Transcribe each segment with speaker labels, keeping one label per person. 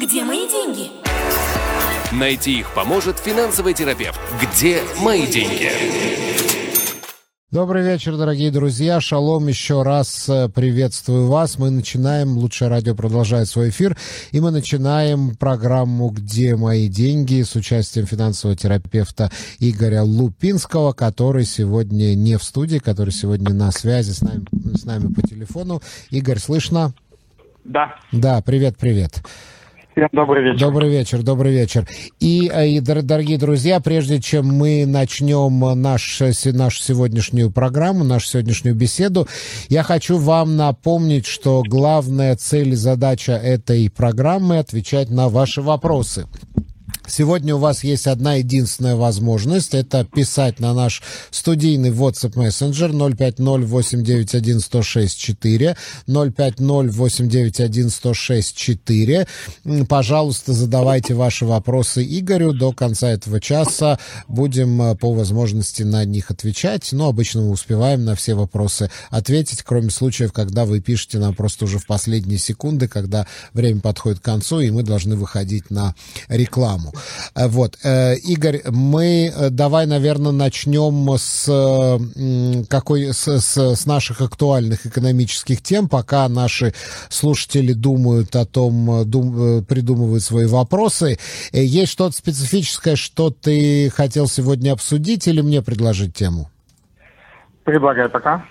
Speaker 1: Где мои деньги?
Speaker 2: Найти их поможет финансовый терапевт. Где мои деньги?
Speaker 3: Добрый вечер, дорогие друзья. Шалом, еще раз э, приветствую вас. Мы начинаем, лучшее радио продолжает свой эфир, и мы начинаем программу «Где мои деньги» с участием финансового терапевта Игоря Лупинского, который сегодня не в студии, который сегодня на связи с нами, с нами по телефону. Игорь, слышно?
Speaker 4: Да.
Speaker 3: Да, привет-привет.
Speaker 4: Всем добрый вечер.
Speaker 3: Добрый вечер, добрый вечер. И, э, и, дорогие друзья, прежде чем мы начнем наш, нашу сегодняшнюю программу, нашу сегодняшнюю беседу, я хочу вам напомнить, что главная цель и задача этой программы — отвечать на ваши вопросы. Сегодня у вас есть одна единственная возможность. Это писать на наш студийный WhatsApp Messenger 050-891-1064, 050-891-1064. Пожалуйста, задавайте ваши вопросы Игорю. До конца этого часа будем э, по возможности на них отвечать. Но обычно мы успеваем на все вопросы ответить, кроме случаев, когда вы пишете нам просто уже в последние секунды, когда время подходит к концу, и мы должны выходить на рекламу. Э, вот, э, Игорь, мы э, давай, наверное, начнем с какой с, с, наших актуальных экономических тем, пока наши слушатели думают о том, дум, придумывают свои вопросы. Есть что-то специфическое, что ты хотел сегодня обсудить, или мне предложить тему?
Speaker 4: Предлагай пока.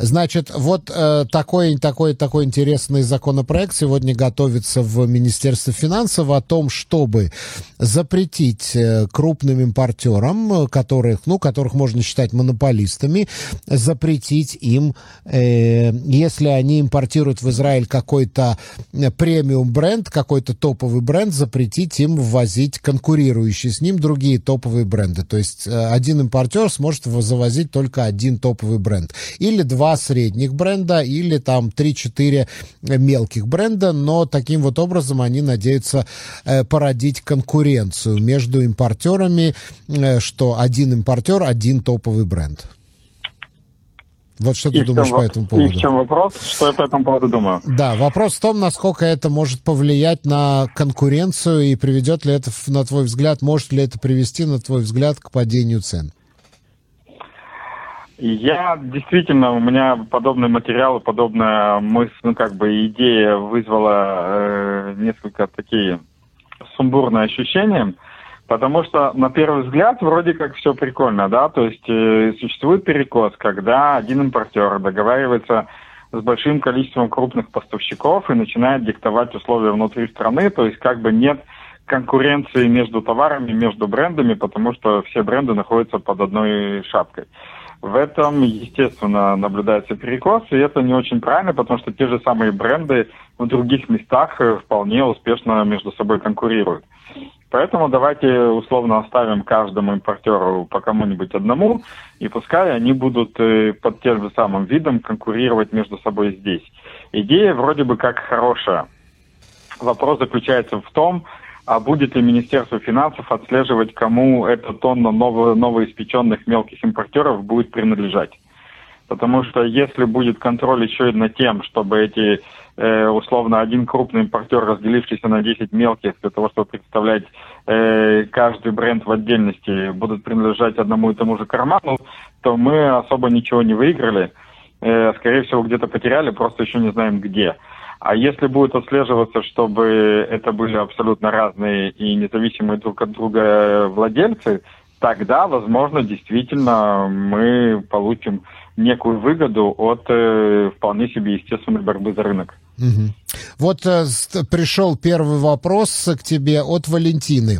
Speaker 3: Значит, вот э, такой, такой, такой интересный законопроект сегодня готовится в Министерстве финансов о том, чтобы запретить э, крупным импортерам, которых, ну, которых можно считать монополистами, запретить им, э, если они импортируют в Израиль какой-то э, премиум бренд, какой-то топовый бренд, запретить им ввозить конкурирующие с ним другие топовые бренды. То есть э, один импортер сможет завозить только один топовый бренд. Или два два средних бренда или там 3-4 мелких бренда, но таким вот образом они надеются э, породить конкуренцию между импортерами, э, что один импортер, один топовый бренд. Вот что ты и думаешь по этому поводу?
Speaker 4: И в чем вопрос? Что я по этому поводу думаю?
Speaker 3: Да, вопрос в том, насколько это может повлиять на конкуренцию и приведет ли это, на твой взгляд, может ли это привести, на твой взгляд, к падению цен?
Speaker 4: Я действительно, у меня подобный материал, подобная мысль, ну как бы идея вызвала э, несколько такие сумбурные ощущения, потому что на первый взгляд вроде как все прикольно, да, то есть э, существует перекос, когда один импортер договаривается с большим количеством крупных поставщиков и начинает диктовать условия внутри страны, то есть как бы нет конкуренции между товарами, между брендами, потому что все бренды находятся под одной шапкой. В этом, естественно, наблюдается перекос, и это не очень правильно, потому что те же самые бренды в других местах э, вполне успешно между собой конкурируют. Поэтому давайте условно оставим каждому импортеру по кому-нибудь одному, и пускай они будут э, под тем же самым видом конкурировать между собой здесь. Идея вроде бы как хорошая. Вопрос заключается в том, а будет ли Министерство финансов отслеживать, кому эта тонна ново, новоиспеченных мелких импортеров будет принадлежать? Потому что если будет контроль еще и над тем, чтобы эти, э, условно, один крупный импортер, разделившийся на 10 мелких, для того, чтобы представлять э, каждый бренд в отдельности, будут принадлежать одному и тому же карману, то мы особо ничего не выиграли. Э, скорее всего, где-то потеряли, просто еще не знаем где. А если будет отслеживаться, чтобы это были абсолютно разные и независимые друг от друга владельцы, тогда, возможно, действительно мы получим некую выгоду от э, вполне себе естественной борьбы за рынок.
Speaker 3: Угу. Вот э, пришел первый вопрос к тебе от Валентины.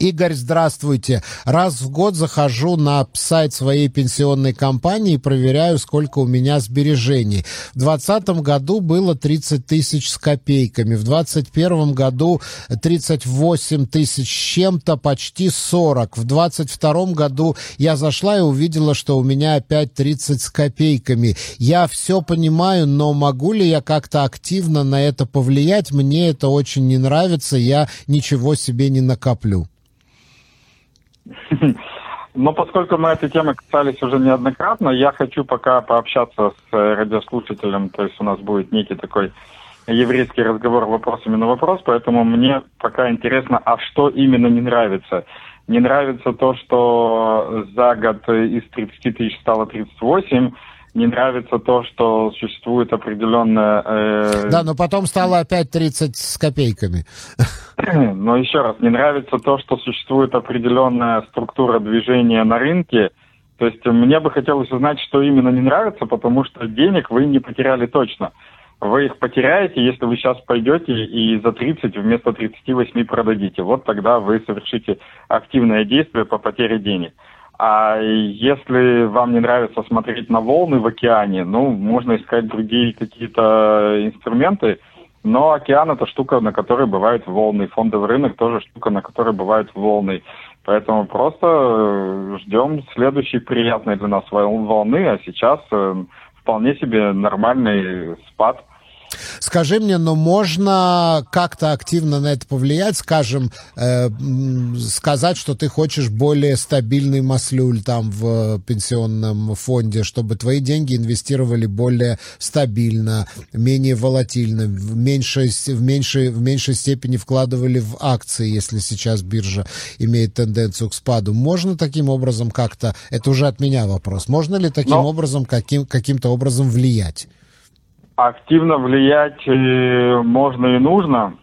Speaker 3: Игорь, здравствуйте. Раз в год захожу на сайт своей пенсионной компании и проверяю, сколько у меня сбережений. В 2020 году было 30 тысяч с копейками, в 2021 году 38 тысяч с чем-то, почти 40. В 2022 году я зашла и увидела, что у меня опять 30 с копейками. Я все понимаю, но могу ли я как-то активно на это повлиять? Мне это очень не нравится, я ничего себе не накоплю.
Speaker 4: Но поскольку мы этой темы касались уже неоднократно, я хочу пока пообщаться с э, радиослушателем, то есть у нас будет некий такой еврейский разговор вопросами на вопрос, поэтому мне пока интересно, а что именно не нравится. Не нравится то, что за год из 30 тысяч стало 38, не нравится то, что существует определенная...
Speaker 3: Э... Да, но потом стало опять 30 с копейками.
Speaker 4: Но еще раз, не нравится то, что существует определенная структура движения на рынке. То есть мне бы хотелось узнать, что именно не нравится, потому что денег вы не потеряли точно. Вы их потеряете, если вы сейчас пойдете и за 30 вместо 38 продадите. Вот тогда вы совершите активное действие по потере денег. А если вам не нравится смотреть на волны в океане, ну, можно искать другие какие-то инструменты. Но океан это штука, на которой бывают волны. Фондовый рынок тоже штука, на которой бывают волны. Поэтому просто э, ждем следующей приятной для нас волны, а сейчас э, вполне себе нормальный спад
Speaker 3: Скажи мне, но можно как-то активно на это повлиять, скажем, э, сказать, что ты хочешь более стабильный маслюль там в пенсионном фонде, чтобы твои деньги инвестировали более стабильно, менее волатильно, в меньшей, в меньшей, в меньшей степени вкладывали в акции, если сейчас биржа имеет тенденцию к спаду. Можно таким образом как-то, это уже от меня вопрос, можно ли таким но... образом, каким, каким-то образом влиять?
Speaker 4: Активно влиять э, можно и нужно.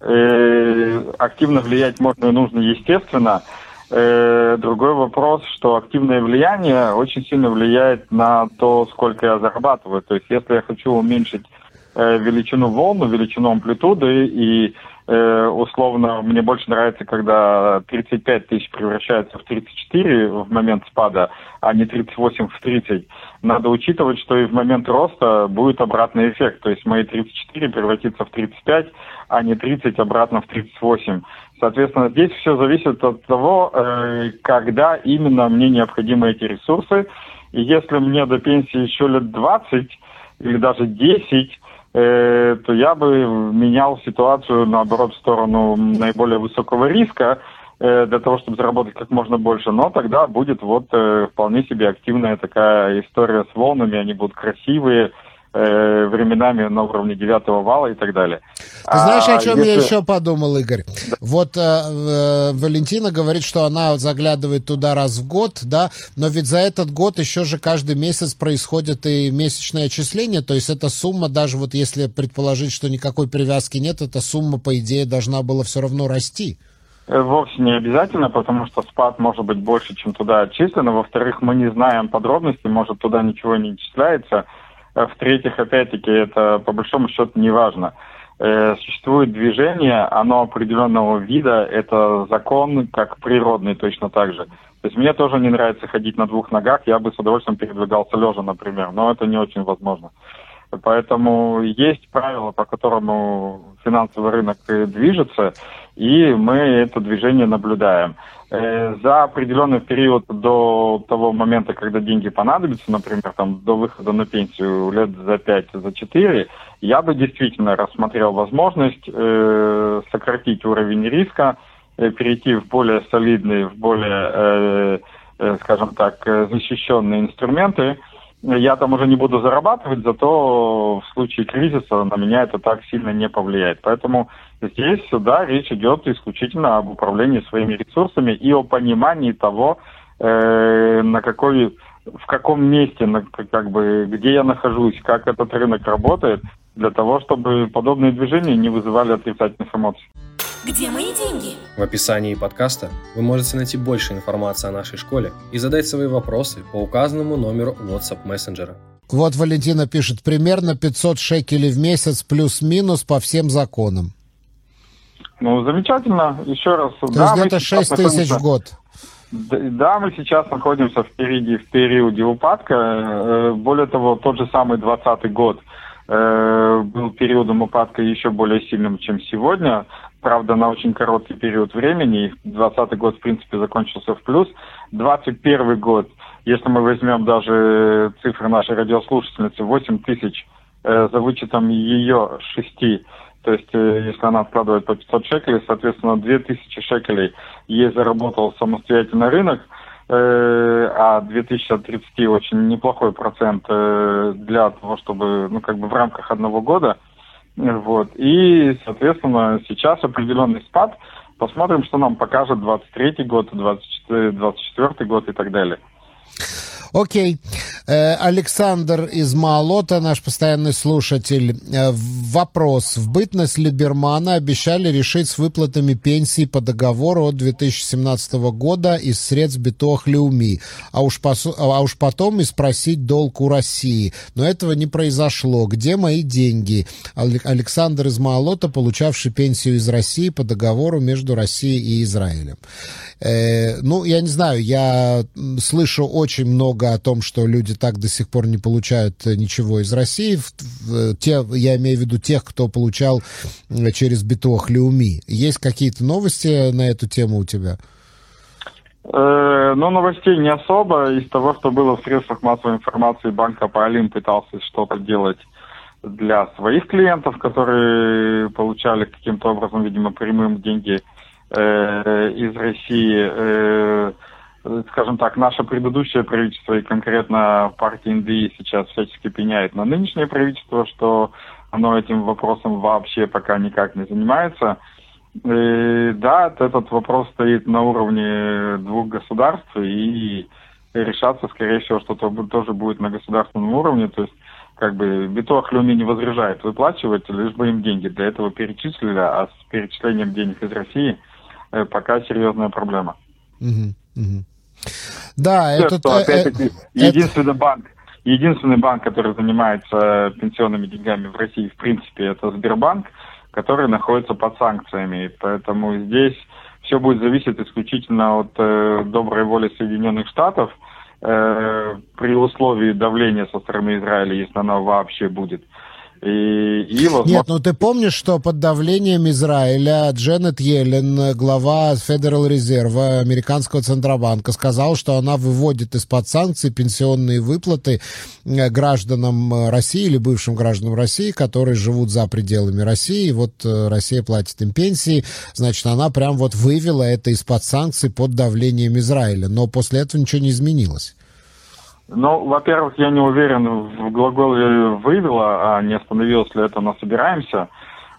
Speaker 4: Э, активно влиять можно и нужно, естественно. Э, другой вопрос, что активное влияние очень сильно влияет на то, сколько я зарабатываю. То есть, если я хочу уменьшить величину волны, величину амплитуды и Э, условно, мне больше нравится, когда 35 тысяч превращается в 34 в момент спада, а не 38 в 30. Надо учитывать, что и в момент роста будет обратный эффект. То есть мои 34 превратится в 35, а не 30 обратно в 38. Соответственно, здесь все зависит от того, э, когда именно мне необходимы эти ресурсы. И если мне до пенсии еще лет 20 или даже 10, э, то я бы менял ситуацию, наоборот, в сторону наиболее высокого риска, э, для того, чтобы заработать как можно больше. Но тогда будет вот э, вполне себе активная такая история с волнами, они будут красивые, э, временами на уровне девятого вала и так далее.
Speaker 3: Ты знаешь, о чем если... я еще подумал, Игорь? Да. Вот э, э, Валентина говорит, что она заглядывает туда раз в год, да, но ведь за этот год еще же каждый месяц происходит и месячное отчисление, то есть эта сумма, даже вот если предположить, что никакой привязки нет, эта сумма, по идее, должна была все равно расти.
Speaker 4: Э, вовсе не обязательно, потому что спад может быть больше, чем туда отчислено. Во-вторых, мы не знаем подробностей, может, туда ничего не отчисляется. А в-третьих, опять-таки, это по большому счету не важно. Э, существует движение, оно определенного вида, это закон как природный точно так же. То есть мне тоже не нравится ходить на двух ногах, я бы с удовольствием передвигался лежа, например, но это не очень возможно. Поэтому есть правила, по которому финансовый рынок движется, и мы это движение наблюдаем. Э, за определенный период до того момента, когда деньги понадобятся, например, там, до выхода на пенсию лет за 5, за 4, я бы действительно рассмотрел возможность э, сократить уровень риска, э, перейти в более солидные, в более, э, э, скажем так, защищенные инструменты, я там уже не буду зарабатывать, зато в случае кризиса на меня это так сильно не повлияет. Поэтому здесь, да, речь идет исключительно об управлении своими ресурсами и о понимании того, э, на какой, в каком месте, на, как бы, где я нахожусь, как этот рынок работает, для того, чтобы подобные движения не вызывали отрицательных эмоций.
Speaker 2: Где мои деньги? В описании подкаста вы можете найти больше информации о нашей школе и задать свои вопросы по указанному номеру WhatsApp мессенджера.
Speaker 3: Вот Валентина пишет, примерно 500 шекелей в месяц плюс-минус по всем законам.
Speaker 4: Ну, замечательно. Еще раз.
Speaker 3: То да, есть где-то 6 тысяч в год.
Speaker 4: Да, мы сейчас находимся впереди в периоде упадка. Э, более того, тот же самый 2020 год э, был периодом упадка еще более сильным, чем сегодня правда, на очень короткий период времени. 2020 год, в принципе, закончился в плюс. 2021 год, если мы возьмем даже цифры нашей радиослушательницы, 8 тысяч э, за вычетом ее 6, то есть э, если она откладывает по 500 шекелей, соответственно, 2000 шекелей ей заработал самостоятельный рынок. а 2030 очень неплохой процент для того, чтобы, ну, как бы в рамках одного года. Вот. И, соответственно, сейчас определенный спад. Посмотрим, что нам покажет 23 год, 24, 24 год и так далее.
Speaker 3: Окей. Э, Александр из Маалота, наш постоянный слушатель. Э, вопрос. В бытность Либермана обещали решить с выплатами пенсии по договору от 2017 года из средств Битох Леуми, а уж, пос... а уж потом и спросить долг у России. Но этого не произошло. Где мои деньги? Александр из Маалота, получавший пенсию из России по договору между Россией и Израилем. Э, ну, я не знаю, я слышу очень много о том, что люди так до сих пор не получают ничего из России. Те, я имею в виду тех, кто получал через Битох Леуми. Есть какие-то новости на эту тему у тебя?
Speaker 4: Э, ну, новостей не особо. Из того, что было в средствах массовой информации, Банк Апалим пытался что-то делать для своих клиентов, которые получали каким-то образом, видимо, прямым деньги Э, из России, э, скажем так, наше предыдущее правительство и конкретно партия НДИ сейчас всячески пеняет на нынешнее правительство, что оно этим вопросом вообще пока никак не занимается. И, да, этот вопрос стоит на уровне двух государств, и решаться, скорее всего, что-то тоже будет на государственном уровне. То есть, как бы, Битох Люми не возражает выплачивать, лишь бы им деньги для этого перечислили, а с перечислением денег из России – Э, пока серьезная проблема.
Speaker 3: Угу, угу. Да,
Speaker 4: Все, это... Что, э, опять-таки, это... единственный банк, единственный банк, который занимается пенсионными деньгами в России, в принципе, это Сбербанк, который находится под санкциями. Поэтому здесь все будет зависеть исключительно от э, доброй воли Соединенных Штатов э, при условии давления со стороны Израиля, если оно вообще будет.
Speaker 3: И, и возможно... Нет, ну ты помнишь, что под давлением Израиля Дженнет Йеллен, глава Федерал Резерва американского Центробанка, сказал, что она выводит из-под санкций пенсионные выплаты э, гражданам России или бывшим гражданам России, которые живут за пределами России. Вот э, Россия платит им пенсии, значит, она прям вот вывела это из-под санкций под давлением Израиля. Но после этого ничего не изменилось.
Speaker 4: Ну, во-первых, я не уверен в глаголе «вывела», а не остановилась ли это на «собираемся».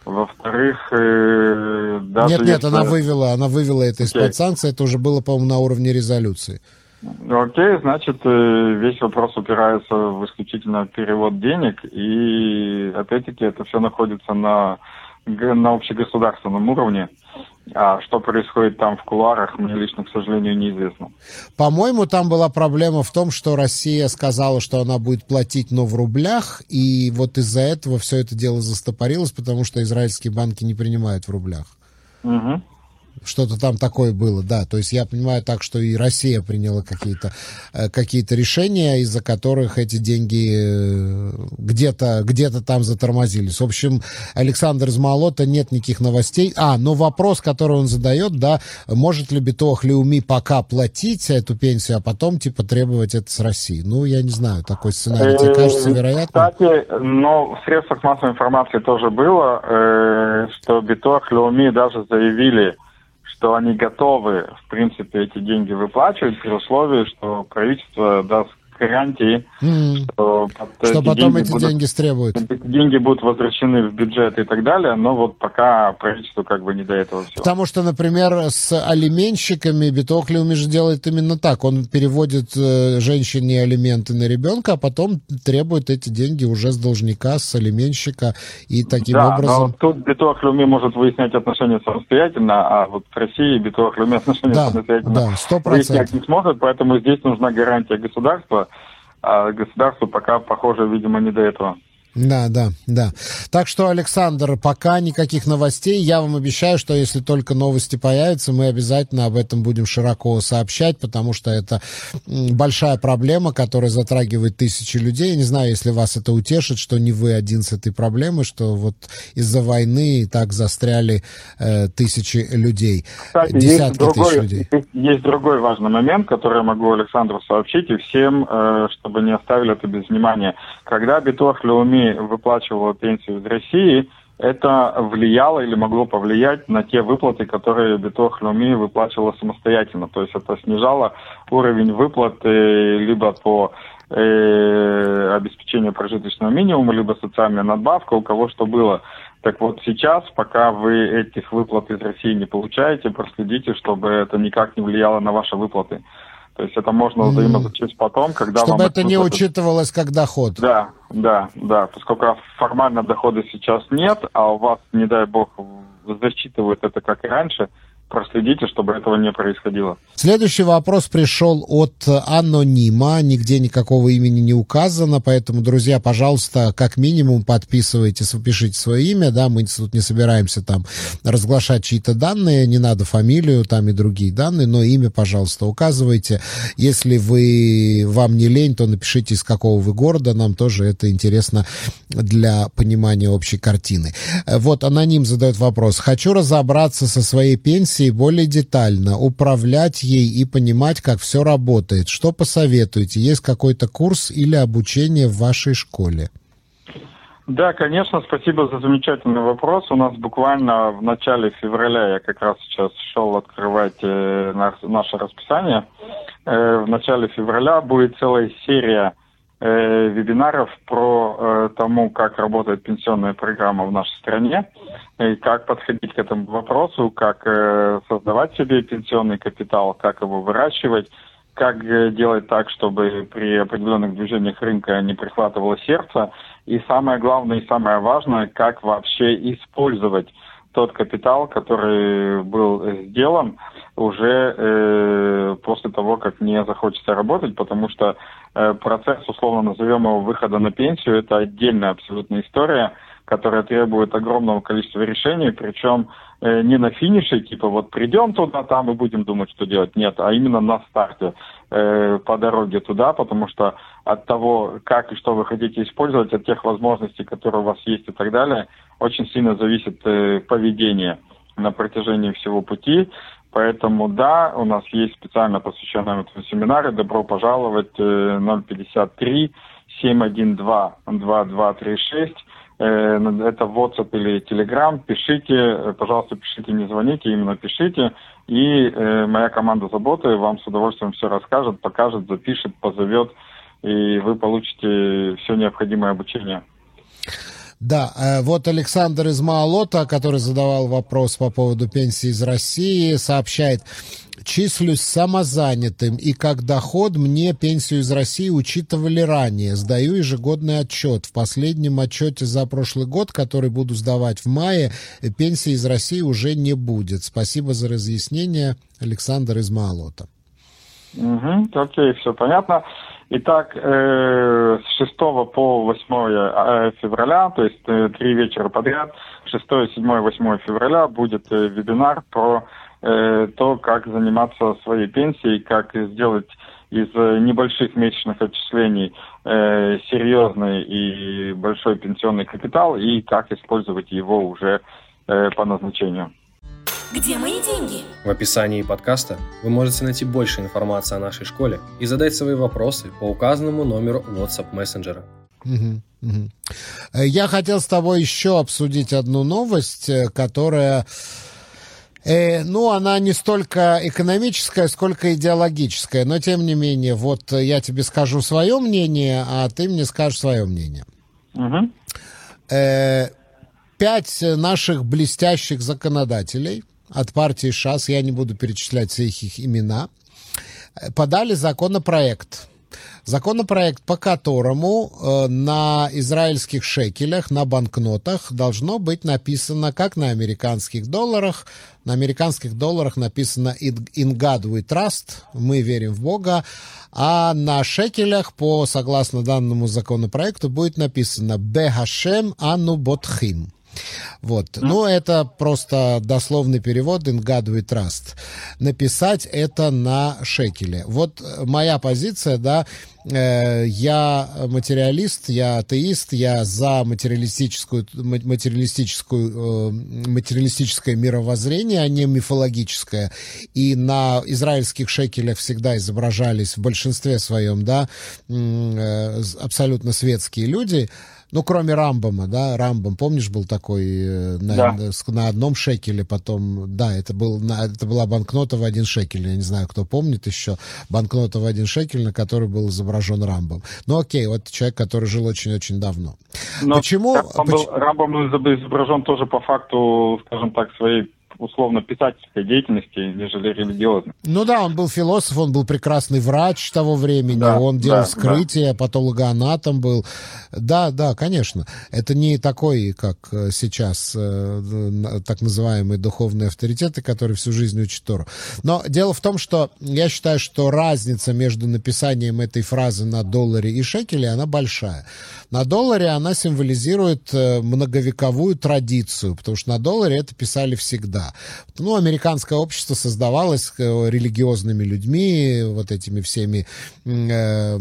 Speaker 4: Во-вторых, э,
Speaker 3: даже Нет, нет, она вывела, она вывела это из-под санкций, это уже было, по-моему, на уровне резолюции.
Speaker 4: Окей, значит, э, весь вопрос упирается в исключительно перевод денег, и опять-таки это все находится на, на общегосударственном уровне. А что происходит там в кулуарах, мне лично, к сожалению, неизвестно.
Speaker 3: По-моему, там была проблема в том, что Россия сказала, что она будет платить, но в рублях, и вот из-за этого все это дело застопорилось, потому что израильские банки не принимают в рублях. Угу. Что-то там такое было, да. То есть я понимаю так, что и Россия приняла какие-то э, какие решения, из-за которых эти деньги э, где-то где там затормозились. В общем, Александр из Малота нет никаких новостей. А, но вопрос, который он задает, да, может ли Битох Леуми пока платить эту пенсию, а потом, типа, требовать это с России? Ну, я не знаю, такой сценарий. Тебе кажется э, вероятным?
Speaker 4: Кстати, но в средствах массовой информации тоже было, что Битох Леуми даже заявили, что они готовы, в принципе, эти деньги выплачивать при условии, что правительство даст гарантии,
Speaker 3: mm. что, что потом эти будут, деньги стребуют.
Speaker 4: Деньги будут возвращены в бюджет и так далее, но вот пока правительство как бы не до этого всего.
Speaker 3: Потому что, например, с алименщиками Битокли же делает именно так. Он переводит э, женщине алименты на ребенка, а потом требует эти деньги уже с должника, с алименщика, и таким да, образом...
Speaker 4: но тут Битохлюми может выяснять отношения самостоятельно, а вот в России Битохлюми отношения да, самостоятельно да, выяснять не сможет, поэтому здесь нужна гарантия государства, а государству пока, похоже, видимо, не до этого.
Speaker 3: Да, да, да. Так что, Александр, пока никаких новостей. Я вам обещаю, что если только новости появятся, мы обязательно об этом будем широко сообщать, потому что это большая проблема, которая затрагивает тысячи людей. Я не знаю, если вас это утешит, что не вы один с этой проблемой, что вот из-за войны так застряли э, тысячи людей,
Speaker 4: Кстати, десятки другой, тысяч людей. Есть другой важный момент, который я могу Александру сообщить, и всем, э, чтобы не оставили это без внимания. Когда Битох Выплачивала пенсию из России, это влияло или могло повлиять на те выплаты, которые Битох Люми выплачивала самостоятельно. То есть это снижало уровень выплаты либо по э, обеспечению прожиточного минимума, либо социальная надбавка, у кого что было. Так вот сейчас, пока вы этих выплат из России не получаете, проследите, чтобы это никак не влияло на ваши выплаты. То есть это можно взаимозачесть потом, когда
Speaker 3: Чтобы вам это не учитывалось как доход.
Speaker 4: Да, да, да. Поскольку формально дохода сейчас нет, а у вас, не дай бог, засчитывают это как и раньше, проследите, чтобы этого не происходило.
Speaker 3: Следующий вопрос пришел от анонима, нигде никакого имени не указано, поэтому, друзья, пожалуйста, как минимум подписывайтесь, пишите свое имя, да, мы тут не собираемся там разглашать чьи-то данные, не надо фамилию там и другие данные, но имя, пожалуйста, указывайте. Если вы, вам не лень, то напишите, из какого вы города, нам тоже это интересно для понимания общей картины. Вот аноним задает вопрос. Хочу разобраться со своей пенсией профессии более детально, управлять ей и понимать, как все работает. Что посоветуете? Есть какой-то курс или обучение в вашей школе?
Speaker 4: Да, конечно, спасибо за замечательный вопрос. У нас буквально в начале февраля, я как раз сейчас шел открывать э, наше расписание, э, в начале февраля будет целая серия э, вебинаров про э, тому, как работает пенсионная программа в нашей стране, и как подходить к этому вопросу, как э, создавать себе пенсионный капитал, как его выращивать, как делать так, чтобы при определенных движениях рынка не прихватывало сердце, и самое главное и самое важное, как вообще использовать тот капитал, который был сделан уже э, после того, как не захочется работать, потому что процесс, условно назовем его выхода на пенсию, это отдельная абсолютная история, которая требует огромного количества решений, причем э, не на финише, типа вот придем туда, там и будем думать, что делать. Нет, а именно на старте, э, по дороге туда, потому что от того, как и что вы хотите использовать, от тех возможностей, которые у вас есть и так далее, очень сильно зависит э, поведение на протяжении всего пути. Поэтому да, у нас есть специально посвященные этому семинары. Добро пожаловать 053 712 2236. Это WhatsApp или Telegram. Пишите, э, пожалуйста, пишите, не звоните, именно пишите. И э, моя команда заботы вам с удовольствием все расскажет, покажет, запишет, позовет, и вы получите все необходимое обучение.
Speaker 3: Да, э, вот Александр из Маалота, который задавал вопрос по поводу пенсии из России, сообщает, числюсь самозанятым, и как доход мне пенсию из России учитывали ранее. Сдаю ежегодный отчет. В последнем отчете за прошлый год, который буду сдавать в мае, пенсии из России уже не будет. Спасибо за разъяснение, Александр из Маалота.
Speaker 4: Угу, окей, все понятно. Итак, э, с 6 по 8 э, февраля, то есть э, три вечера подряд, 6, 7, 8 февраля будет вебинар про то, как заниматься своей пенсией, как сделать из небольших месячных отчислений серьезный и большой пенсионный капитал и как использовать его уже по назначению.
Speaker 2: Где мои деньги? В описании подкаста вы можете найти больше информации о нашей школе и задать свои вопросы по указанному номеру WhatsApp мессенджера.
Speaker 3: Я хотел с тобой еще обсудить одну новость, э, которая Э, ну, она не столько экономическая, сколько идеологическая, но тем не менее, вот я тебе скажу свое мнение, а ты мне скажешь свое мнение. Угу. Э, пять наших блестящих законодателей от партии ШАС, я не буду перечислять все их, их имена, подали законопроект. Законопроект, по которому э, на израильских шекелях, на банкнотах должно быть написано, как на американских долларах. На американских долларах написано «In God we trust», «Мы верим в Бога», а на шекелях, по согласно данному законопроекту, будет написано «Бехашем ану ботхим». Вот. Ну, это просто дословный перевод in God we trust. Написать это на шекеле. Вот моя позиция, да, э, я материалист, я атеист, я за материалистическую, материалистическую, э, материалистическое мировоззрение, а не мифологическое. И на израильских шекелях всегда изображались в большинстве своем, да, э, абсолютно светские люди – Ну, кроме Рамбома, да, Рамбом, помнишь, был такой э, на, да. на одном шекеле, потом, да, это, был, это была банкнота в один шекель, я не знаю, кто помнит еще, банкнота в один шекель, на которой был изображен Рамбом. Ну, окей, вот человек, который жил очень-очень давно.
Speaker 4: Но Почему? Рамбом, Поч... был, Рамбом изображен тоже по факту, скажем так, своей условно писательской деятельности, нежели религиозной.
Speaker 3: Ну да, он был философ, он был прекрасный врач того времени, да, он делал да, вскрытие, да. патологоанатом был. Да, да, конечно. Это не такой, как э, сейчас э, так называемые духовные авторитеты, которые всю жизнь учат Тору. Но дело в том, что я считаю, что разница между написанием этой фразы на долларе и шекеле, она большая. На долларе она символизирует э, многовековую традицию, потому что на долларе это писали всегда. Ну, американское общество создавалось э, религиозными людьми, вот этими всеми э,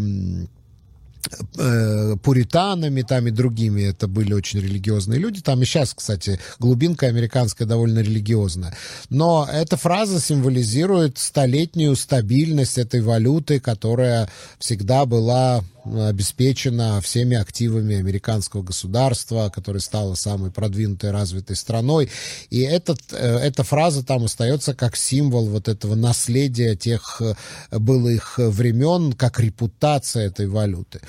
Speaker 3: э, пуританами там и другими. Это были очень религиозные люди. Там и сейчас, кстати, глубинка американская довольно религиозная. Но эта фраза символизирует столетнюю стабильность этой валюты, которая всегда была обеспечена всеми активами американского государства, которое стало самой продвинутой развитой страной. И этот, э, эта фраза там остается как символ вот этого наследия тех э, былых времен, как репутация этой валюты.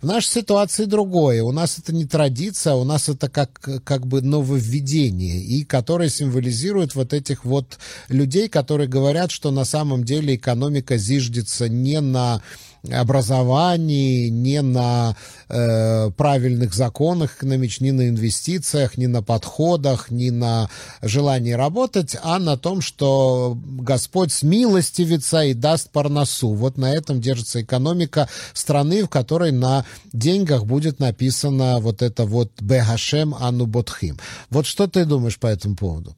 Speaker 3: В нашей ситуации другое. У нас это не традиция, у нас это как, как бы нововведение, и которое символизирует вот этих вот людей, которые говорят, что на самом деле экономика зиждется не на образовании, не на э, правильных законах экономических, ни на инвестициях, ни на подходах, ни на желании работать, а на том, что Господь смилостивится и даст парносу. Вот на этом держится экономика страны, в которой на деньгах будет написано вот это вот Бехашем Ану Ботхим. Вот что ты думаешь по этому поводу?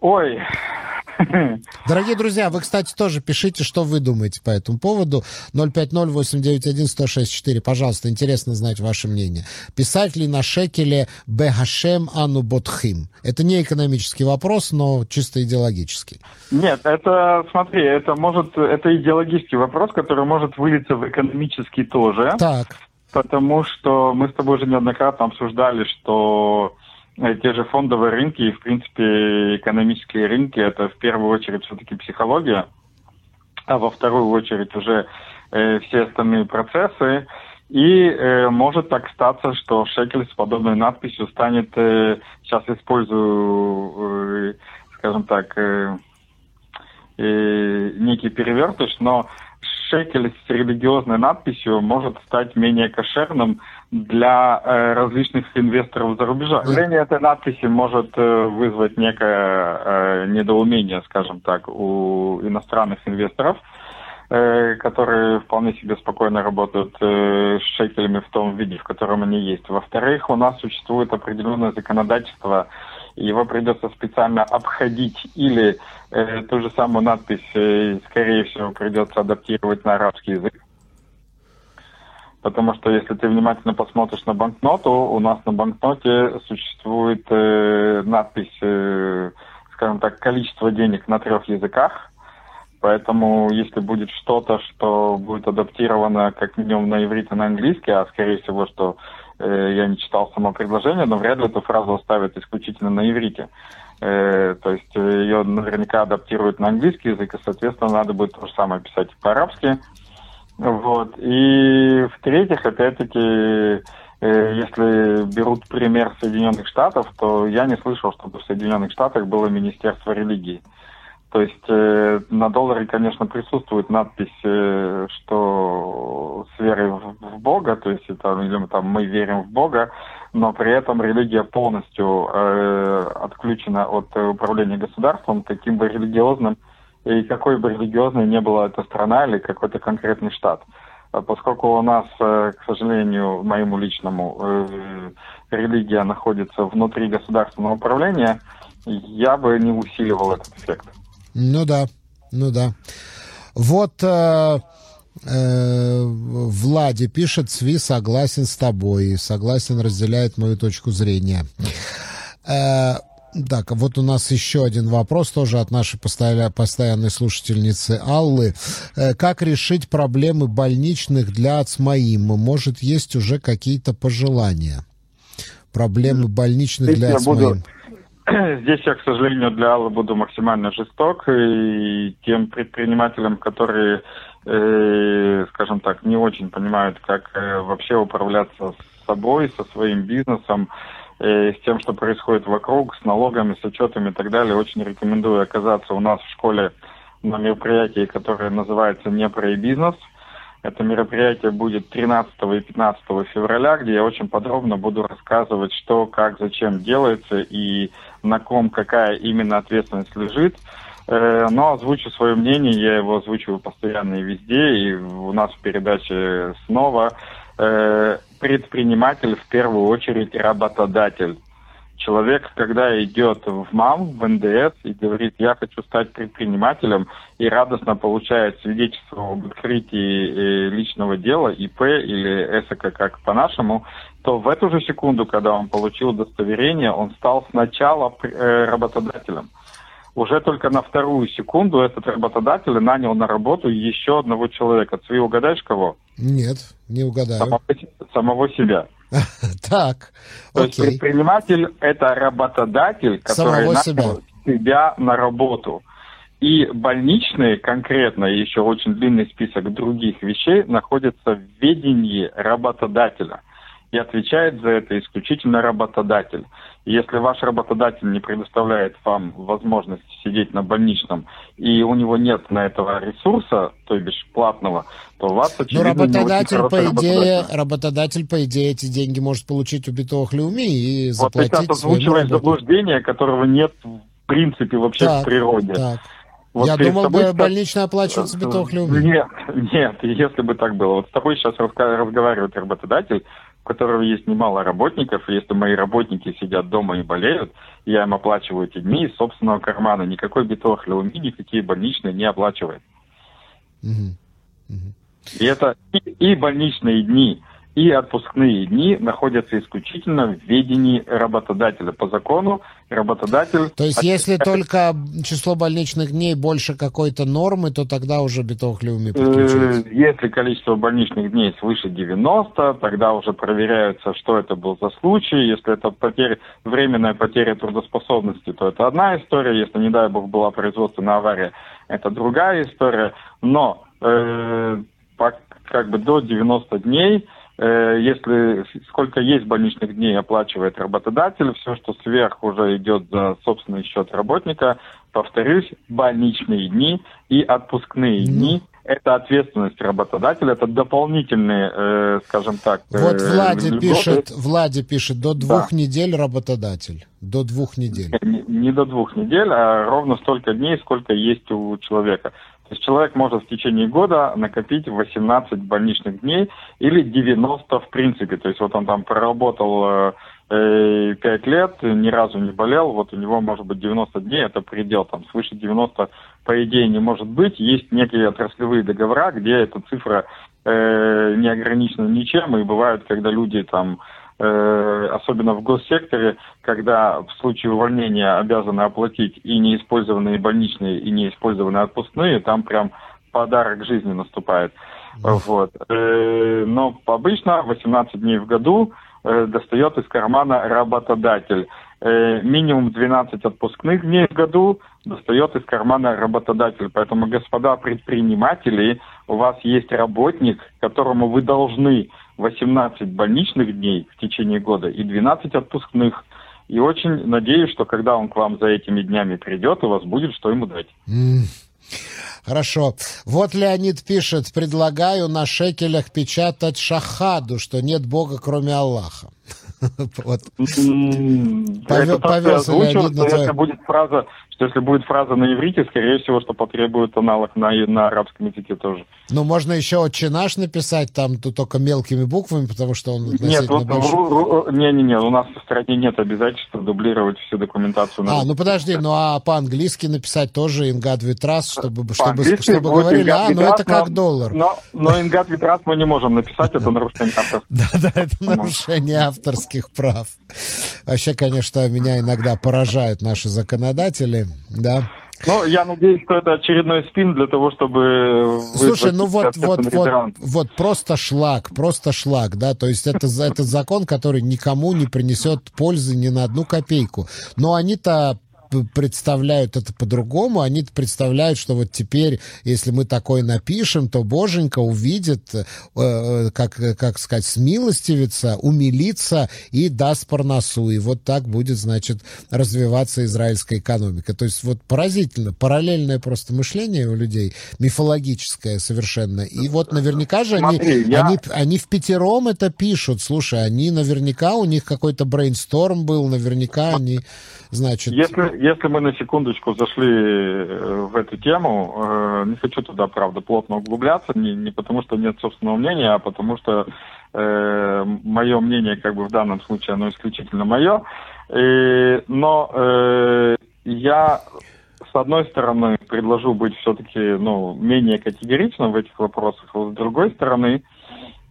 Speaker 4: Ой,
Speaker 3: Дорогие друзья, вы, кстати, тоже пишите, что вы думаете по этому поводу. 050-891-1064. Пожалуйста, интересно знать ваше мнение. Писать ли на шекеле Бехашем Ану Ботхим? Это не экономический вопрос, но чисто идеологический.
Speaker 4: Нет, это, смотри, это может, это идеологический вопрос, который может вылиться в экономический тоже.
Speaker 3: Так.
Speaker 4: Потому что мы с тобой уже неоднократно обсуждали, что те же фондовые рынки и, в принципе, экономические рынки – это в первую очередь все-таки психология, а во вторую очередь уже э, все остальные процессы. И э, может так статься, что шекель с подобной надписью станет, э, сейчас использую, э, скажем так, э, э, некий перевертыш, но шекель с религиозной надписью может стать менее кошерным для э, различных инвесторов за рубежа. Появление этой надписи может э, вызвать некое э, недоумение, скажем так, у иностранных инвесторов, э, которые вполне себе спокойно работают э, с шекелями в том виде, в котором они есть. Во-вторых, у нас существует определенное законодательство, его придется специально обходить или э, ту же самую надпись, э, скорее всего, придется адаптировать на арабский язык. Потому что если ты внимательно посмотришь на банкноту, у нас на банкноте существует э, надпись, э, скажем так, количество денег на трех языках. Поэтому если будет что-то, что будет адаптировано как минимум на иврит и на английский, а скорее всего, что я не читал само предложение, но вряд ли эту фразу оставят исключительно на иврите. Э, то есть э, ее наверняка адаптируют на английский язык, и, соответственно, надо будет то же самое писать по-арабски. Вот. И в-третьих, опять-таки, э, если берут пример Соединенных Штатов, то я не слышал, чтобы в Соединенных Штатах было Министерство религии. То есть э, на долларе, конечно, присутствует надпись, э, что с верой в, в Бога, то есть это, или там мы верим в Бога, но при этом религия полностью э, отключена от управления государством, каким бы религиозным и какой бы религиозной не была эта страна или какой-то конкретный штат. А поскольку у нас, э, к сожалению, моему личному, э, религия находится внутри государственного управления, я бы не усиливал этот эффект.
Speaker 3: Ну да, ну да. Вот э, э, Влади пишет, Сви согласен с тобой, согласен, разделяет мою точку зрения. Э, Так, вот у нас еще один вопрос тоже от нашей постоянной слушательницы Аллы. Э, как решить проблемы больничных для АЦМАИМа? Может, есть уже какие-то пожелания? Проблемы больничных для АЦМАИМа.
Speaker 4: Здесь я, к сожалению, для Аллы буду максимально жесток. И тем предпринимателям, которые, э, скажем так, не очень понимают, как э, вообще управляться с собой, со своим бизнесом, э, с тем, что происходит вокруг, с налогами, с отчетами и так далее, очень рекомендую оказаться у нас в школе на мероприятии, которое называется «Не про бизнес». Это мероприятие будет 13 и 15 февраля, где я очень подробно буду рассказывать, что, как, зачем делается и на ком какая именно ответственность лежит. Э, но озвучу свое мнение, я его озвучиваю постоянно и везде, и у нас в передаче снова. Э, предприниматель в первую очередь работодатель. Человек, когда идет в МАМ, в НДС и говорит, я хочу стать предпринимателем, и радостно получает свидетельство об открытии э, личного дела, ИП или ЭСОК, как по-нашему, то в эту же секунду, когда он получил удостоверение, он стал сначала э, работодателем. Уже только на вторую секунду этот работодатель нанял на работу еще одного человека. Ты угадаешь кого?
Speaker 3: Нет, не угадаю.
Speaker 4: Самого, самого себя.
Speaker 3: Так,
Speaker 4: То есть предприниматель – это работодатель, который нанял себя на работу. И больничные конкретно, еще очень длинный список других вещей, находятся в ведении работодателя и отвечает за это исключительно работодатель. Если ваш работодатель не предоставляет вам возможность сидеть на больничном, и у него нет на этого ресурса, то бишь платного, то у вас,
Speaker 3: очевидно, Но работодатель, по идее, работодатель, по идее, эти деньги может получить у Битовых Леуми и заплатить Вот сейчас
Speaker 4: озвучивает заблуждение, которого нет в принципе вообще так, в природе. Так.
Speaker 3: Вот Я думал, тобой, бы больничная оплачивается Битовых Леуми.
Speaker 4: Нет, нет, если бы так было. Вот с тобой сейчас разговаривает работодатель, которого есть немало работников, и если мои работники сидят дома и болеют, я им оплачиваю эти дни из собственного кармана. Никакой битовых леуми, никакие больничные не оплачивает. Угу. Угу. И это и, и больничные дни, и отпускные дни находятся исключительно в ведении работодателя. По закону работодатель...
Speaker 3: То есть если только число больничных дней больше какой-то нормы, то тогда уже биток Люми подключается?
Speaker 4: Э, если количество больничных дней свыше 90, тогда уже проверяется, что это был за случай. Если это потеря, временная потеря трудоспособности, то это одна история. Если, не дай бог, была производственная авария, это другая история. Но э, как бы до 90 дней Э, если сколько есть больничных дней оплачивает работодатель, все, что сверх уже идет за собственный счет работника, повторюсь, больничные дни и отпускные mm. дни это ответственность работодателя, это дополнительные, э, скажем так.
Speaker 3: Э, вот Влади льготы. пишет, Влади пишет, до двух да. недель работодатель, до двух недель.
Speaker 4: Не, не до двух недель, а ровно столько дней, сколько есть у человека. То есть человек может в течение года накопить 18 больничных дней или 90 в принципе. То есть вот он там проработал э, 5 лет, ни разу не болел, вот у него может быть 90 дней, это предел, там свыше 90 по идее не может быть. Есть некие отраслевые договора, где эта цифра э, не ограничена ничем, и бывают, когда люди там Э, особенно в госсекторе, когда в случае увольнения обязаны оплатить и неиспользованные больничные, и неиспользованные отпускные, там прям подарок жизни наступает. Вот. Э, но обычно 18 дней в году э, достает из кармана работодатель. Минимум 12 отпускных дней в году достает из кармана работодатель. Поэтому, господа предприниматели, у вас есть работник, которому вы должны 18 больничных дней в течение года и 12 отпускных. И очень надеюсь, что когда он к вам за этими днями придет, у вас будет что ему дать.
Speaker 3: Хорошо. Вот Леонид пишет, предлагаю на шекелях печатать шахаду, что нет Бога, кроме Аллаха.
Speaker 4: Вот. Повел, повелся Леонид Это будет фраза, что если будет фраза на иврите, скорее всего, что потребует аналог на, на арабском языке тоже.
Speaker 3: Ну, можно еще «Отче наш» написать там тут только мелкими буквами, потому что он
Speaker 4: Нет, вот, большой... не-не-не, у нас в стране нет обязательства дублировать всю документацию.
Speaker 3: На а, ну подожди, ну а по-английски написать тоже «Ингад Витрас», чтобы, чтобы, чтобы говорили, а, ну это как доллар.
Speaker 4: Но, но «Ингад Витрас» мы не можем написать, это нарушение авторских
Speaker 3: Да-да, это нарушение авторских прав. Вообще, конечно, меня иногда поражают наши законодатели, да.
Speaker 4: Ну, я надеюсь, что это очередной спин для того, чтобы...
Speaker 3: Слушай, ну вот, вот, вот, вот просто шлак, просто шлак, да, то есть это, это закон, который никому не принесет пользы ни на одну копейку. Но они-то представляют это по-другому. Они представляют, что вот теперь, если мы такое напишем, то Боженька увидит, э, э как, как сказать, смилостивится, умилится и даст парносу. И вот так будет, значит, развиваться израильская экономика. То есть вот поразительно, параллельное просто мышление у людей, мифологическое совершенно. И вот наверняка же они, Смотри, я... они, они в пятером это пишут. Слушай, они наверняка, у них какой-то брейнсторм был, наверняка они, значит...
Speaker 4: Если, если мы на секундочку зашли э, в эту тему, э, не хочу туда, правда, плотно углубляться, не, не потому что нет собственного мнения, а потому что э, мое мнение, как бы в данном случае, оно исключительно мое. И, но э, я, с одной стороны, предложу быть все-таки ну, менее категоричным в этих вопросах, а с другой стороны,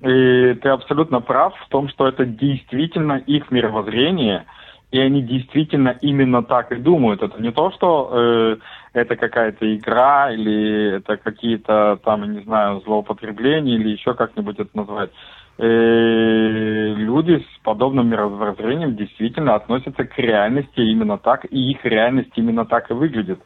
Speaker 4: и ты абсолютно прав в том, что это действительно их мировоззрение – и они действительно именно так и думают. Это не то, что э, это какая-то игра или это какие-то там, не знаю, злоупотребления или еще как-нибудь это назвать. Э, люди с подобным мировоззрением действительно относятся к реальности именно так, и их реальность именно так и выглядит.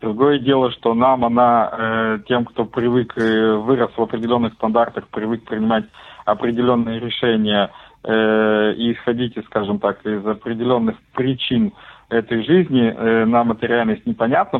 Speaker 4: Другое дело, что нам она, э, тем, кто привык, э, вырос в определенных стандартах, привык принимать определенные решения, э, и исходите, скажем так, из определенных причин этой жизни, э, нам эта реальность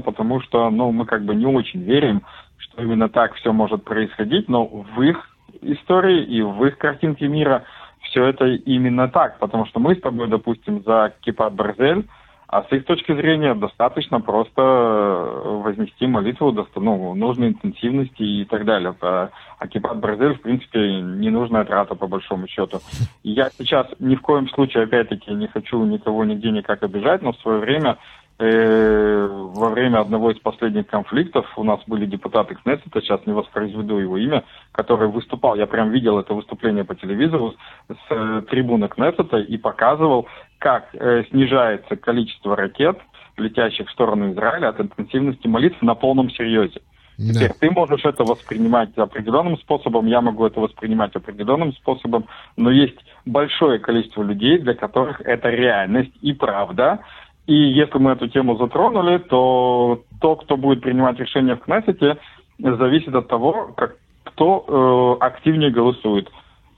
Speaker 4: потому что ну, мы как бы не очень верим, что именно так все может происходить, но в их истории и в их картинке мира все это именно так, потому что мы с тобой, допустим, за Кипат Барзель а с их точки зрения достаточно просто э, вознести молитву до ну, нужной интенсивности и так далее. А Акипат Бразиль, в принципе, ненужная трата по большому счету. я сейчас ни в коем случае, опять-таки, не хочу никого нигде никак обижать, но в свое время Э, во время одного из последних конфликтов у нас были депутаты Кнессета, сейчас не воспроизведу его имя, который выступал, я прям видел это выступление по телевизору с, э, трибуны Кнессета и показывал, как э, снижается количество ракет, летящих в сторону Израиля от интенсивности молитв на полном серьезе. Да. Теперь ты можешь это воспринимать определенным способом, я могу это воспринимать определенным способом, но есть большое количество людей, для которых это реальность и правда, и если мы эту тему затронули, то то, кто будет принимать решения в Кнессете, зависит от того, как, кто э, активнее голосует.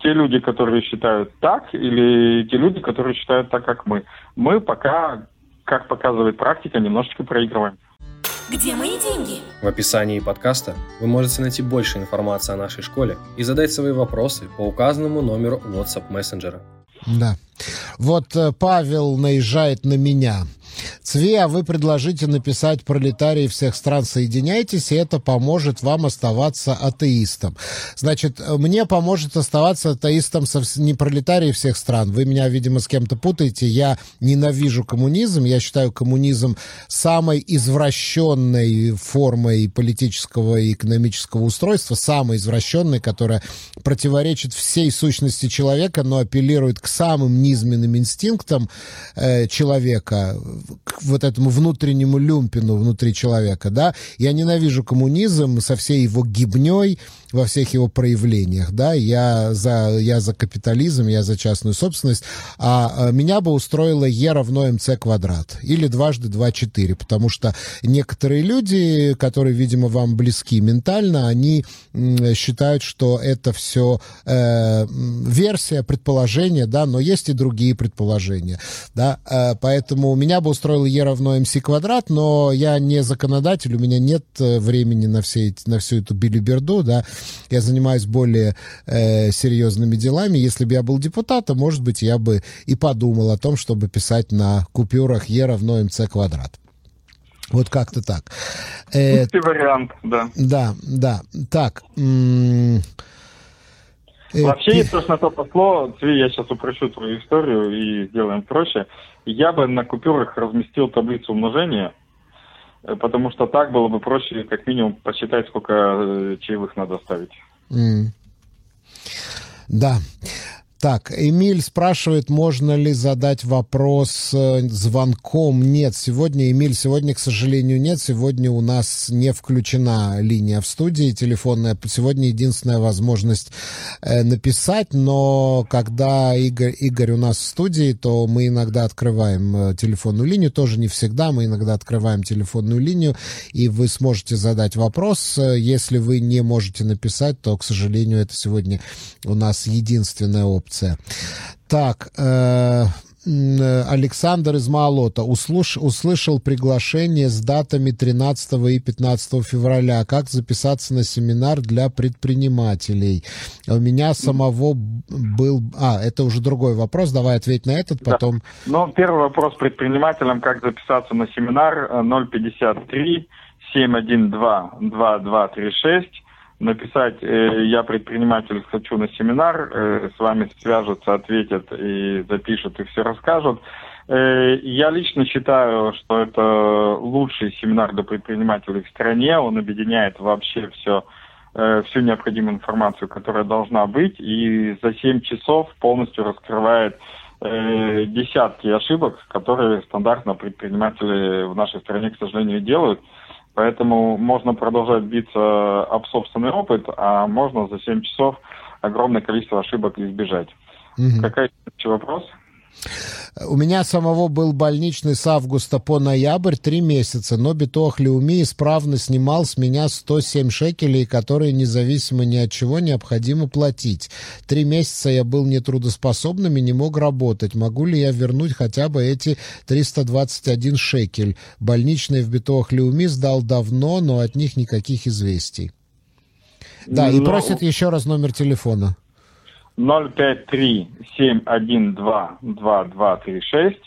Speaker 4: Те люди, которые считают так, или те люди, которые считают так, как мы. Мы пока, как показывает практика, немножечко проигрываем.
Speaker 2: Где мои деньги? В описании подкаста вы можете найти больше информации о нашей школе и задать свои вопросы по указанному номеру WhatsApp мессенджера.
Speaker 3: Да. Вот э, Павел наезжает на меня. Цве, а вы предложите написать пролетарии всех стран соединяйтесь, и это поможет вам оставаться атеистом. Значит, мне поможет оставаться атеистом не пролетарии всех стран. Вы меня, видимо, с кем-то путаете. Я ненавижу коммунизм. Я считаю коммунизм самой извращенной формой политического и экономического устройства, самой извращенной, которая противоречит всей сущности человека, но апеллирует к самым низменным инстинктам э, человека, к вот этому внутреннему люмпину внутри человека, да. Я ненавижу коммунизм со всей его гибней во всех его проявлениях, да. Я за, я за капитализм, я за частную собственность, а, а меня бы устроило Е равно МЦ квадрат или дважды два четыре, потому что некоторые люди, которые, видимо, вам близки ментально, они считают, что это все э, версия, предположение, да, но есть и другие предположения, да, э, поэтому меня бы устроил Е равно МС квадрат, но я не законодатель, у меня нет э, времени на, все эти, на всю эту билиберду, да, я занимаюсь более э, серьезными делами. Если бы я был депутатом, может быть, я бы и подумал о том, чтобы писать на купюрах Е равно МЦ квадрат. Вот как-то так.
Speaker 4: Э, вариант, да.
Speaker 3: Да, да. Так.
Speaker 4: Э, Вообще, если уж на то пошло, я сейчас упрощу твою историю и сделаем проще. Я бы на купюрах разместил таблицу умножения, э, потому что так было бы проще, как минимум, посчитать, сколько э, чаевых надо ставить. Mm.
Speaker 3: Да. Так, Эмиль спрашивает, можно ли задать вопрос э, звонком. Нет, сегодня, Эмиль, сегодня, к сожалению, нет. Сегодня у нас не включена линия в студии телефонная. Сегодня единственная возможность э, написать, но когда Игорь, Игорь у нас в студии, то мы иногда открываем э, телефонную линию. Тоже не всегда, мы иногда открываем телефонную линию, и вы сможете задать вопрос. Если вы не можете написать, то, к сожалению, это сегодня у нас единственная опция опция. Так, э, Александр из Малота услыш, услышал приглашение с датами 13 и 15 февраля. Как записаться на семинар для предпринимателей? У меня самого был... А, это уже другой вопрос. Давай ответь на этот, потом... Да.
Speaker 4: Ну, первый вопрос предпринимателям. Как записаться на семинар 053 712 2236 написать э, «Я предприниматель, хочу на семинар», э, с вами свяжутся, ответят и запишут, и все расскажут. Э, я лично считаю, что это лучший семинар для предпринимателей в стране. Он объединяет вообще все, всю необходимую информацию, которая должна быть, и за 7 часов полностью раскрывает десятки ошибок, которые стандартно предприниматели в нашей стране, к сожалению, делают. Поэтому можно продолжать биться об собственный опыт, а можно за 7 часов огромное количество ошибок избежать. Угу. Какой вопрос?
Speaker 3: У меня самого был больничный с августа по ноябрь, три месяца, но Битох Леуми исправно снимал с меня 107 шекелей, которые независимо ни от чего необходимо платить. Три месяца я был нетрудоспособным и не мог работать. Могу ли я вернуть хотя бы эти 321 шекель? Больничный в Битох Леуми сдал давно, но от них никаких известий. Да, но... и просит еще раз номер телефона.
Speaker 4: 053 712 2236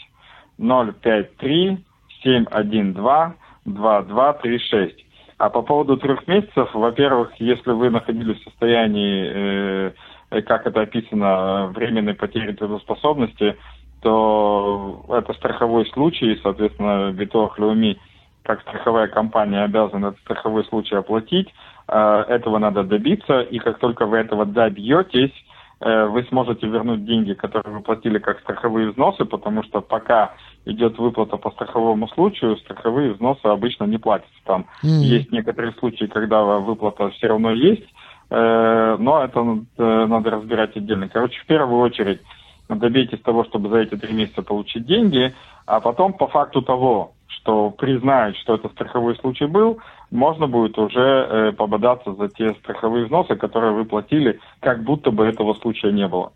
Speaker 4: 053 712 2236. А по поводу трех месяцев, во-первых, если вы находились в состоянии, э, как это описано, временной потери трудоспособности, то это страховой случай, соответственно, Битох Леуми, как страховая компания, обязана этот страховой случай оплатить. Э, этого надо добиться, и как только вы этого добьетесь, вы сможете вернуть деньги, которые вы платили как страховые взносы, потому что пока идет выплата по страховому случаю, страховые взносы обычно не платятся. Там mm. есть некоторые случаи, когда выплата все равно есть, э, но это э, надо разбирать отдельно. Короче, в первую очередь добейтесь того, чтобы за эти три месяца получить деньги, а потом по факту того, что признают, что это страховой случай был, можно будет уже э, пободаться за те страховые взносы, которые вы платили, как будто бы этого случая не было.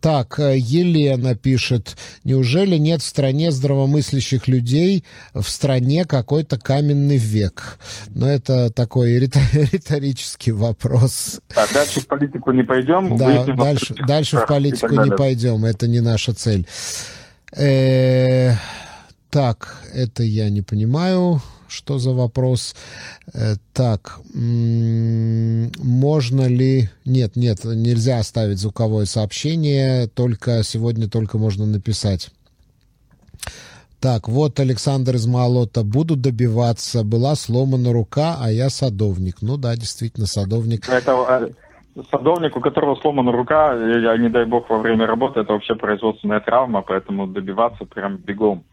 Speaker 3: Так, э, Елена пишет, неужели нет в стране здравомыслящих людей, в стране какой-то каменный век? Но ну, это такой риторический вопрос.
Speaker 4: Так, дальше в политику не пойдем.
Speaker 3: Да, дальше, дальше в политику не пойдем, это не наша цель. Э -э так, это я не понимаю, что за вопрос. Э, так, можно ли... Нет, нет, нельзя оставить звуковое сообщение, только сегодня только можно написать. Так, вот Александр из Малота. Буду добиваться. Была сломана рука, а я садовник. Ну да, действительно, садовник.
Speaker 4: Это э, садовник, у которого сломана рука, я, не дай бог, во время работы, это вообще производственная травма, поэтому добиваться прям бегом.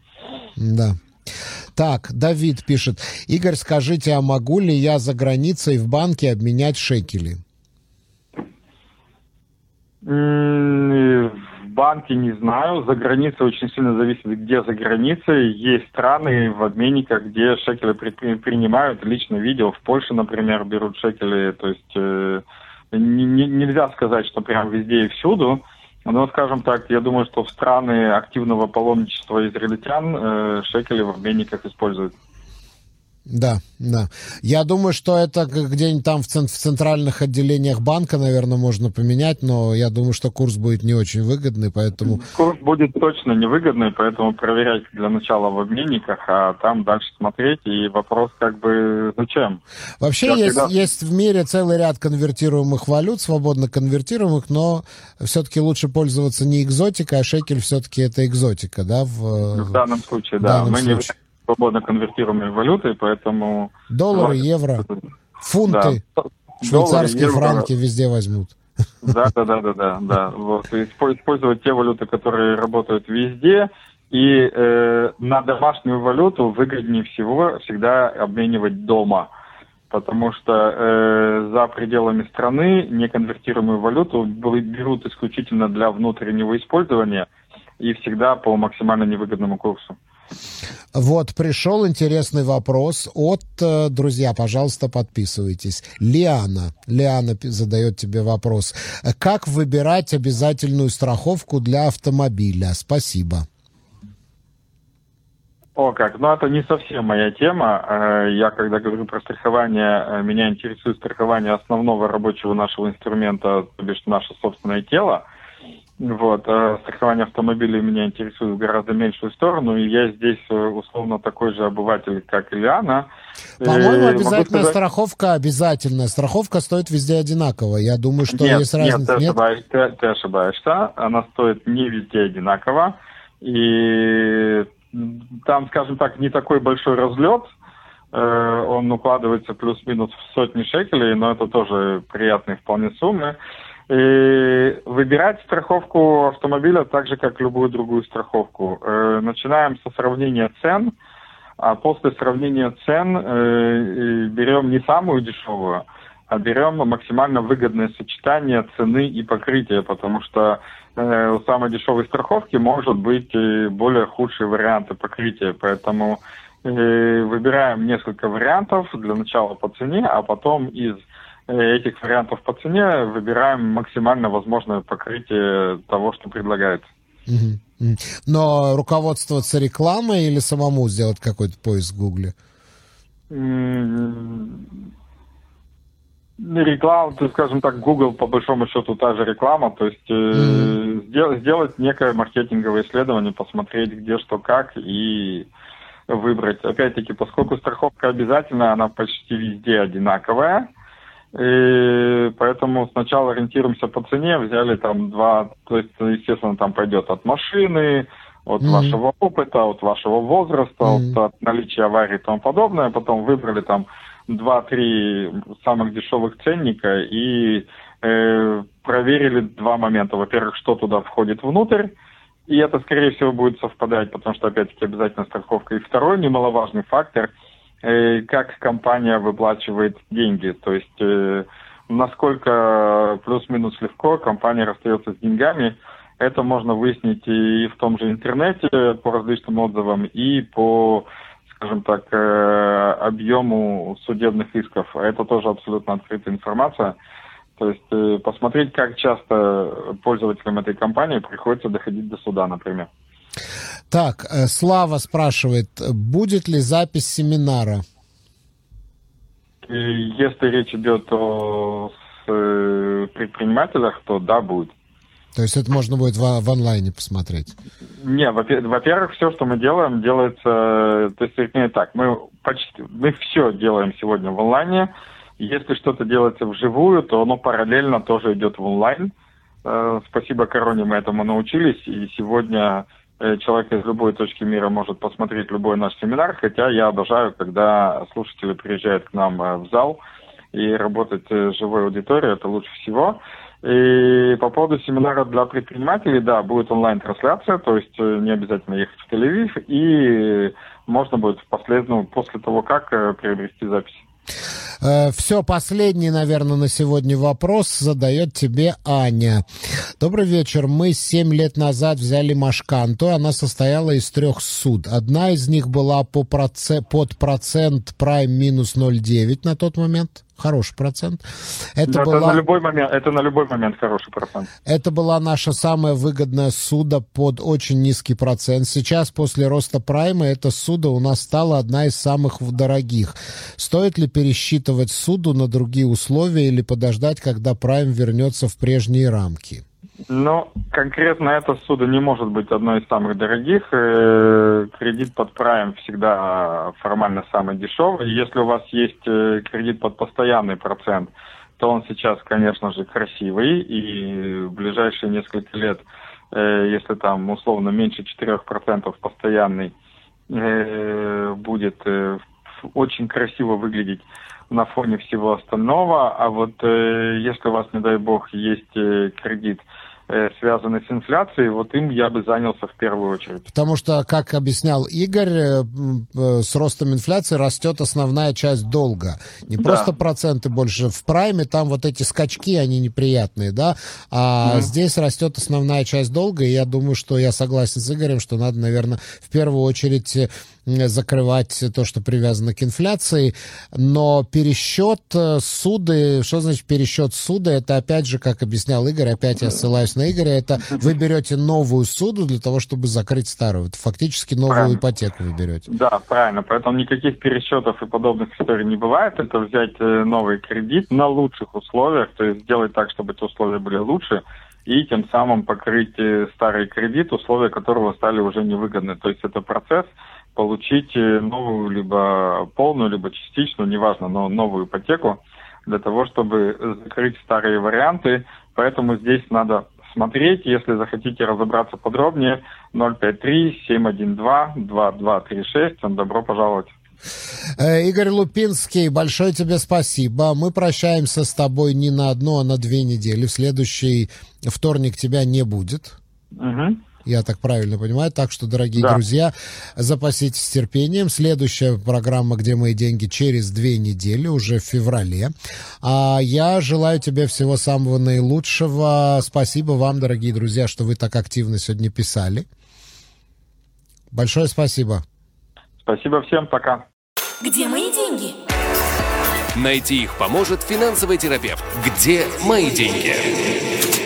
Speaker 3: Да. Так, Давид пишет. Игорь, скажите, а могу ли я за границей в банке обменять шекели?
Speaker 4: В банке не знаю. За границей очень сильно зависит, где за границей. Есть страны в обменниках, где шекели принимают. Лично видел, в Польше, например, берут шекели. То есть э, не, нельзя сказать, что прям везде и всюду. Ну, скажем так, я думаю, что в страны активного паломничества израильтян э, шекели в обменниках используют.
Speaker 3: Да, да. Я думаю, что это где-нибудь там в, цент- в центральных отделениях банка, наверное, можно поменять, но я думаю, что курс будет не очень выгодный, поэтому...
Speaker 4: Курс будет точно невыгодный, поэтому проверять для начала в обменниках, а там дальше смотреть. И вопрос как бы зачем?
Speaker 3: Вообще есть, всегда... есть в мире целый ряд конвертируемых валют, свободно конвертируемых, но все-таки лучше пользоваться не экзотикой, а шекель все-таки это экзотика, да?
Speaker 4: В, в данном случае, да.
Speaker 3: Данном
Speaker 4: Мы
Speaker 3: случае.
Speaker 4: не свободно конвертируемой валютой, поэтому...
Speaker 3: Доллары, евро, фунты, да. швейцарские Доллары, франки евро. везде возьмут.
Speaker 4: Да, да, да, да, да, да. Вот. Использовать те валюты, которые работают везде, и э, на домашнюю валюту выгоднее всего всегда обменивать дома. Потому что э, за пределами страны неконвертируемую валюту берут исключительно для внутреннего использования и всегда по максимально невыгодному курсу.
Speaker 3: Вот, пришел интересный вопрос от, э, друзья, пожалуйста, подписывайтесь. Лиана, Лиана задает тебе вопрос. Как выбирать обязательную страховку для автомобиля? Спасибо.
Speaker 4: О, как. Ну, это не совсем моя тема. Э, я, когда говорю про страхование, э, меня интересует страхование основного рабочего нашего инструмента, то бишь наше собственное тело. Вот, а страхование автомобилей меня интересует в гораздо меньшую сторону, и я здесь э, условно такой же обыватель, как Ильяна.
Speaker 3: По-моему, обязательная сказать... страховка обязательная. Страховка стоит везде одинаково. Я думаю, что нет, есть разница.
Speaker 4: Нет, ты, нет? Ошибаешь, ты, ты ошибаешься. Она стоит не везде одинаково. И там, скажем так, не такой большой разлет. Э, он укладывается плюс-минус в сотни шекелей, но это тоже приятные вполне суммы. И выбирать страховку автомобиля так же, как любую другую страховку. Э, начинаем со сравнения цен, а после сравнения цен э, берем не самую дешевую, а берем максимально выгодное сочетание цены и покрытия, потому что э, у самой дешевой страховки может быть более худшие варианты покрытия, поэтому выбираем несколько вариантов для начала по цене, а потом из Э, этих вариантов по цене выбираем максимально возможное покрытие того, что предлагается.
Speaker 3: Но руководствоваться рекламой или самому сделать какой-то поиск в Гугле?
Speaker 4: Реклама, то есть, скажем так, Google по большому счету та же реклама, то есть mm-hmm. сделать, сделать некое маркетинговое исследование, посмотреть где что как и выбрать. Опять-таки, поскольку страховка обязательная, она почти везде одинаковая, и поэтому сначала ориентируемся по цене, взяли там два, то есть, естественно, там пойдет от машины, от mm-hmm. вашего опыта, от вашего возраста, mm-hmm. от, от наличия аварий и тому подобное. Потом выбрали там два-три самых дешевых ценника и э, проверили два момента. Во-первых, что туда входит внутрь, и это, скорее всего, будет совпадать, потому что, опять-таки, обязательно страховка. И второй немаловажный фактор – как компания выплачивает деньги. То есть э, насколько плюс-минус легко компания расстается с деньгами, это можно выяснить и в том же интернете по различным отзывам, и по, скажем так, э, объему судебных исков. Это тоже абсолютно открытая информация. То есть посмотреть, как часто пользователям этой компании приходится доходить до суда, например.
Speaker 3: Так, э, Слава спрашивает, будет ли запись семинара?
Speaker 4: Если речь идет о э, предпринимателях, то да, будет.
Speaker 3: То есть это можно будет в, в онлайне посмотреть?
Speaker 4: Не, во-первых, все, что мы делаем, делается, то есть, вернее так, мы почти, мы все делаем сегодня в онлайне. Если что-то делается вживую, то оно параллельно тоже идет в онлайн. Э, спасибо короне мы этому научились, и сегодня человек из любой точки мира может посмотреть любой наш семинар, хотя я обожаю, когда слушатели приезжают к нам э, в зал и работать с живой аудиторией, это лучше всего. И по поводу семинара для предпринимателей, да, будет онлайн-трансляция, то есть э, не обязательно ехать в Тель-Авив, и можно будет впослед... ну, после того, как приобрести запись.
Speaker 3: Э, Все, последний, наверное, на сегодня вопрос задает тебе Аня. Добрый вечер. Мы семь лет назад взяли Машканту. Она состояла из трех суд. Одна из них была по проце... под процент Prime минус 0,9 на тот момент. Хороший процент.
Speaker 4: Это, да, была... это, на любой момент, это на любой момент хороший процент.
Speaker 3: Это была наша самая выгодная суда под очень низкий процент. Сейчас, после роста прайма, эта суда у нас стала одна из самых дорогих. Стоит ли пересчитывать суду на другие условия или подождать, когда прайм вернется в прежние рамки?
Speaker 4: Ну, конкретно эта суда не может быть одной из самых дорогих. Э, кредит под прайм всегда формально самый дешевый. Если у вас есть э, кредит под постоянный процент, то он сейчас, конечно же, красивый. И в ближайшие несколько лет, э, если там условно меньше 4% постоянный, будет очень красиво выглядеть на фоне всего остального. А вот если у вас, не дай бог, есть кредит связаны с инфляцией, вот им я бы занялся в первую очередь.
Speaker 3: Потому что, как объяснял Игорь, э, э, с ростом инфляции растет основная часть долга. Не да. просто проценты больше. В прайме там вот эти скачки, они неприятные, да? А mm. здесь растет основная часть долга, и я думаю, что я согласен с Игорем, что надо, наверное, в первую очередь закрывать то, что привязано к инфляции, но пересчет суды, что значит пересчет суда, это опять же, как объяснял Игорь, опять я ссылаюсь на Игоря, это вы берете новую суду для того, чтобы закрыть старую. Это фактически новую правильно. ипотеку вы берете.
Speaker 4: Да, правильно. Поэтому никаких пересчетов и подобных историй не бывает. Это взять э, новый кредит на лучших условиях, то есть сделать так, чтобы эти условия были лучше, и тем самым покрыть э, старый кредит, условия которого стали уже невыгодны. То есть это процесс, получить э, новую, либо полную, либо частичную, неважно, но новую ипотеку для того, чтобы закрыть старые варианты. Поэтому здесь надо смотреть. Если захотите разобраться подробнее, 053-712-2236. Добро пожаловать.
Speaker 3: Э, Игорь Лупинский, большое тебе спасибо. Мы прощаемся с тобой не на одну, а на две недели. В следующий вторник тебя не будет. Угу я так правильно понимаю. Так что, дорогие да. друзья, запаситесь терпением. Следующая программа «Где мои деньги» через две недели, уже в феврале. А я желаю тебе всего самого наилучшего. Спасибо вам, дорогие друзья, что вы так активно сегодня писали. Большое спасибо.
Speaker 4: Спасибо всем, пока.
Speaker 1: Где мои деньги? Найти их поможет финансовый терапевт. Где мои деньги?